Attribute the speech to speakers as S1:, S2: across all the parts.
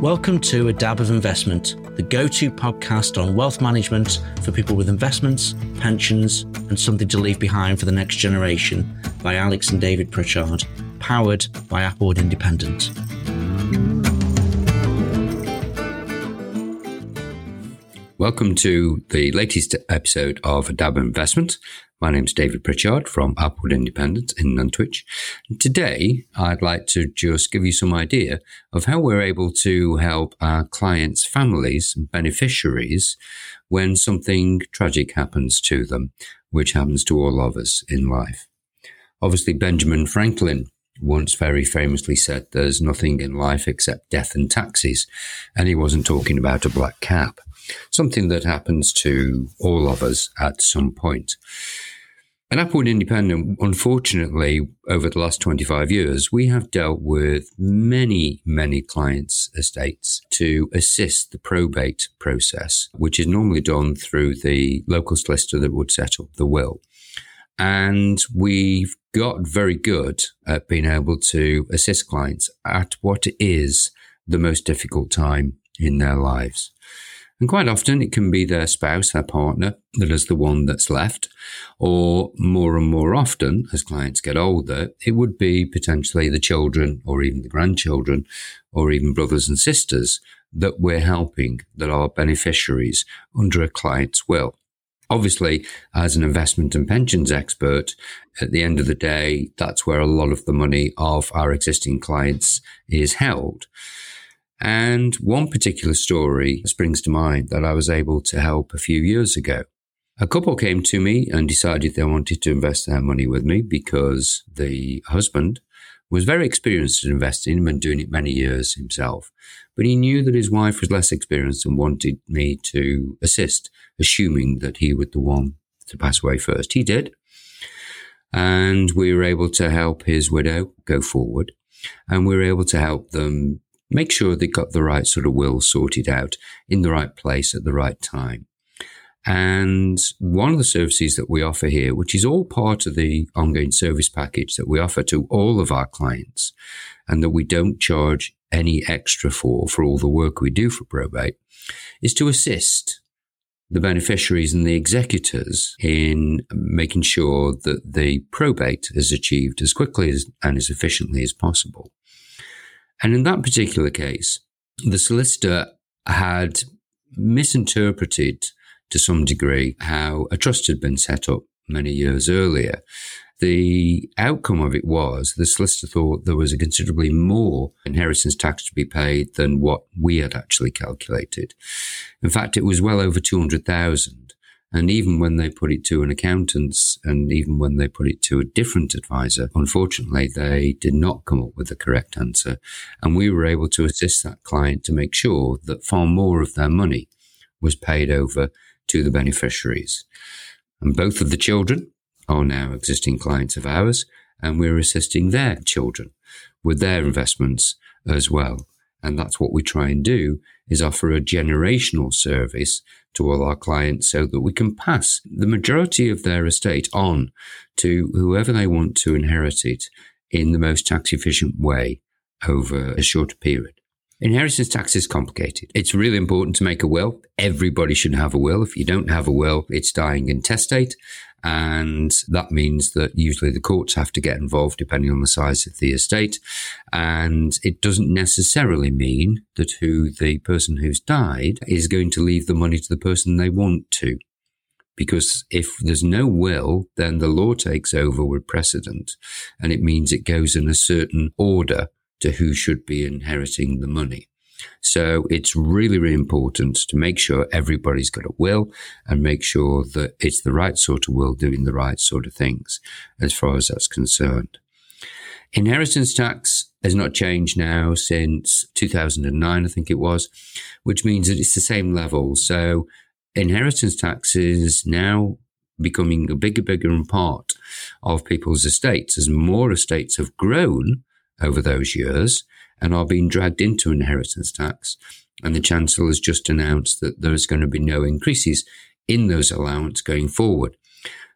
S1: Welcome to A Dab of Investment, the go to podcast on wealth management for people with investments, pensions, and something to leave behind for the next generation by Alex and David Pritchard, powered by Applewood Independent.
S2: Welcome to the latest episode of Dab Investment. My name is David Pritchard from Applewood Independent in Nantwich. Today, I'd like to just give you some idea of how we're able to help our clients' families and beneficiaries when something tragic happens to them, which happens to all of us in life. Obviously, Benjamin Franklin once very famously said, There's nothing in life except death and taxes. And he wasn't talking about a black cap something that happens to all of us at some point. An Applewood Independent, unfortunately, over the last 25 years, we have dealt with many, many clients' estates to assist the probate process, which is normally done through the local solicitor that would set up the will. And we've got very good at being able to assist clients at what is the most difficult time in their lives. And quite often it can be their spouse, their partner, that is the one that's left. Or more and more often, as clients get older, it would be potentially the children or even the grandchildren or even brothers and sisters that we're helping that are beneficiaries under a client's will. Obviously, as an investment and pensions expert, at the end of the day, that's where a lot of the money of our existing clients is held. And one particular story springs to mind that I was able to help a few years ago. A couple came to me and decided they wanted to invest their money with me because the husband was very experienced in investing and doing it many years himself. But he knew that his wife was less experienced and wanted me to assist, assuming that he was the one to pass away first. He did. And we were able to help his widow go forward. And we were able to help them make sure they got the right sort of will sorted out in the right place at the right time. And one of the services that we offer here, which is all part of the ongoing service package that we offer to all of our clients and that we don't charge any extra for, for all the work we do for probate, is to assist the beneficiaries and the executors in making sure that the probate is achieved as quickly as, and as efficiently as possible. And in that particular case, the solicitor had misinterpreted to some degree how a trust had been set up many years earlier. The outcome of it was the solicitor thought there was a considerably more inheritance tax to be paid than what we had actually calculated. In fact, it was well over 200,000. And even when they put it to an accountant and even when they put it to a different advisor, unfortunately, they did not come up with the correct answer. And we were able to assist that client to make sure that far more of their money was paid over to the beneficiaries. And both of the children are now existing clients of ours, and we're assisting their children with their investments as well. And that's what we try and do is offer a generational service to all our clients so that we can pass the majority of their estate on to whoever they want to inherit it in the most tax efficient way over a shorter period. Inheritance tax is complicated. It's really important to make a will. Everybody should have a will. If you don't have a will, it's dying intestate. And that means that usually the courts have to get involved depending on the size of the estate. And it doesn't necessarily mean that who the person who's died is going to leave the money to the person they want to. Because if there's no will, then the law takes over with precedent and it means it goes in a certain order to who should be inheriting the money. So it's really, really important to make sure everybody's got a will and make sure that it's the right sort of will doing the right sort of things as far as that's concerned. Inheritance tax has not changed now since 2009, I think it was, which means that it's the same level. So inheritance tax is now becoming a bigger, bigger part of people's estates as more estates have grown over those years and are being dragged into inheritance tax. And the Chancellor has just announced that there is going to be no increases in those allowance going forward.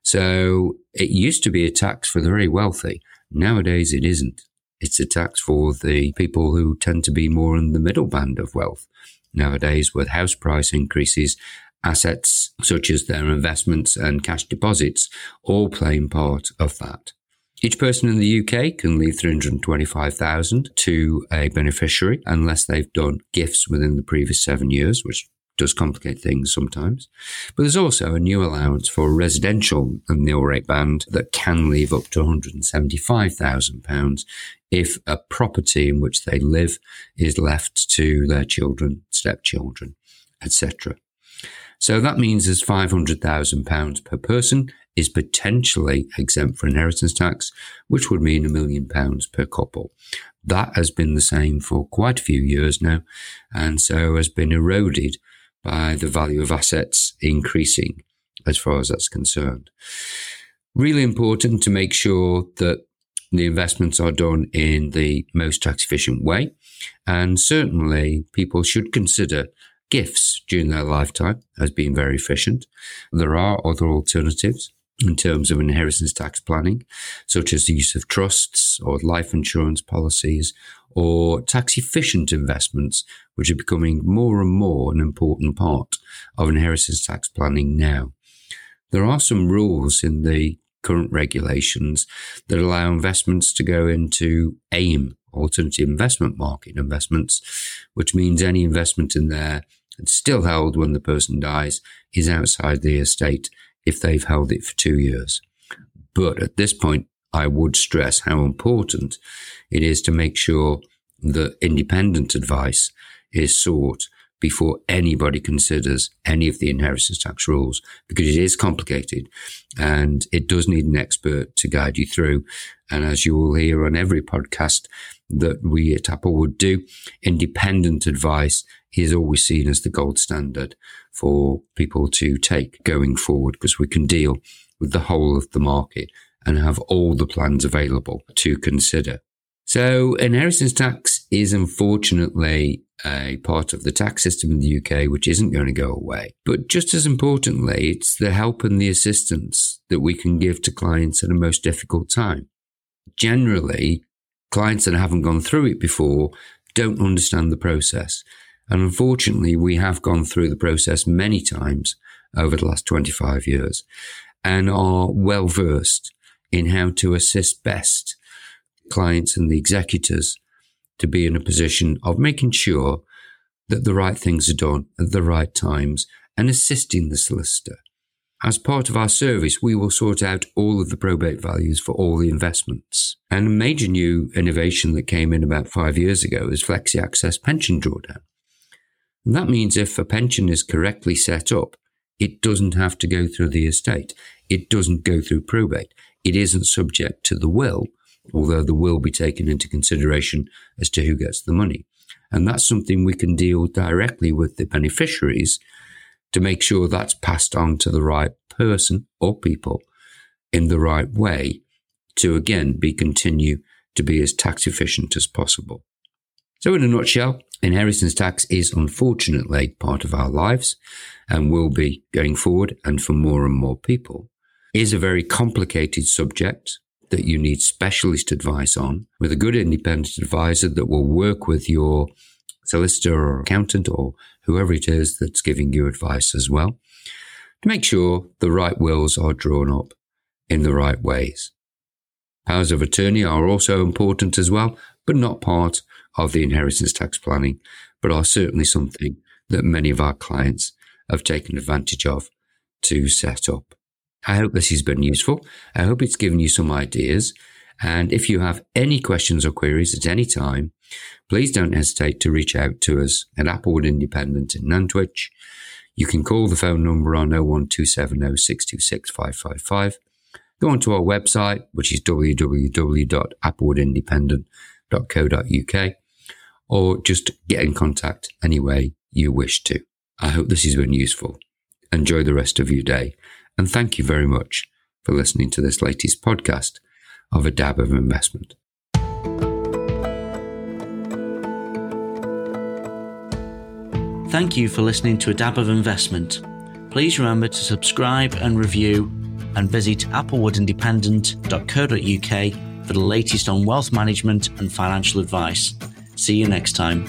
S2: So it used to be a tax for the very wealthy. Nowadays it isn't. It's a tax for the people who tend to be more in the middle band of wealth. Nowadays, with house price increases, assets such as their investments and cash deposits all playing part of that. Each person in the UK can leave 325,000 to a beneficiary unless they've done gifts within the previous seven years, which does complicate things sometimes. But there's also a new allowance for residential and nil rate band that can leave up to £175,000 if a property in which they live is left to their children, stepchildren, etc. So that means there's £500,000 per person is potentially exempt for inheritance tax, which would mean a million pounds per couple. That has been the same for quite a few years now, and so has been eroded by the value of assets increasing as far as that's concerned. Really important to make sure that the investments are done in the most tax efficient way. And certainly people should consider gifts during their lifetime as being very efficient. There are other alternatives in terms of inheritance tax planning, such as the use of trusts or life insurance policies or tax efficient investments, which are becoming more and more an important part of inheritance tax planning now. There are some rules in the current regulations that allow investments to go into AIM, alternative investment market investments, which means any investment in there that's still held when the person dies is outside the estate if they've held it for two years. But at this point, I would stress how important it is to make sure that independent advice is sought before anybody considers any of the inheritance tax rules because it is complicated and it does need an expert to guide you through. And as you will hear on every podcast that we at Applewood do, independent advice is always seen as the gold standard for people to take going forward because we can deal with the whole of the market and have all the plans available to consider. So inheritance tax is unfortunately a part of the tax system in the UK which isn't going to go away. But just as importantly, it's the help and the assistance that we can give to clients at a most difficult time. Generally, clients that haven't gone through it before don't understand the process. And unfortunately, we have gone through the process many times over the last 25 years and are well versed in how to assist best clients and the executors to be in a position of making sure that the right things are done at the right times and assisting the solicitor. As part of our service, we will sort out all of the probate values for all the investments. And a major new innovation that came in about five years ago is Flexi Access Pension Drawdown. And that means if a pension is correctly set up, it doesn't have to go through the estate. It doesn't go through probate. It isn't subject to the will, although the will be taken into consideration as to who gets the money. And that's something we can deal directly with the beneficiaries to make sure that's passed on to the right person or people in the right way to again be continue to be as tax efficient as possible. So in a nutshell, inheritance tax is unfortunately part of our lives and will be going forward and for more and more people. It is a very complicated subject that you need specialist advice on with a good independent advisor that will work with your solicitor or accountant or whoever it is that's giving you advice as well to make sure the right wills are drawn up in the right ways. Powers of attorney are also important as well, but not part of the inheritance tax planning, but are certainly something that many of our clients have taken advantage of to set up. I hope this has been useful. I hope it's given you some ideas. And if you have any questions or queries at any time, please don't hesitate to reach out to us at Applewood Independent in Nantwich. You can call the phone number on 01270 Go onto our website, which is www.applewoodindependent.co.uk, or just get in contact any way you wish to. I hope this has been useful. Enjoy the rest of your day and thank you very much for listening to this latest podcast of A Dab of Investment.
S1: Thank you for listening to A Dab of Investment. Please remember to subscribe and review and visit applewoodindependent.co.uk for the latest on wealth management and financial advice. See you next time.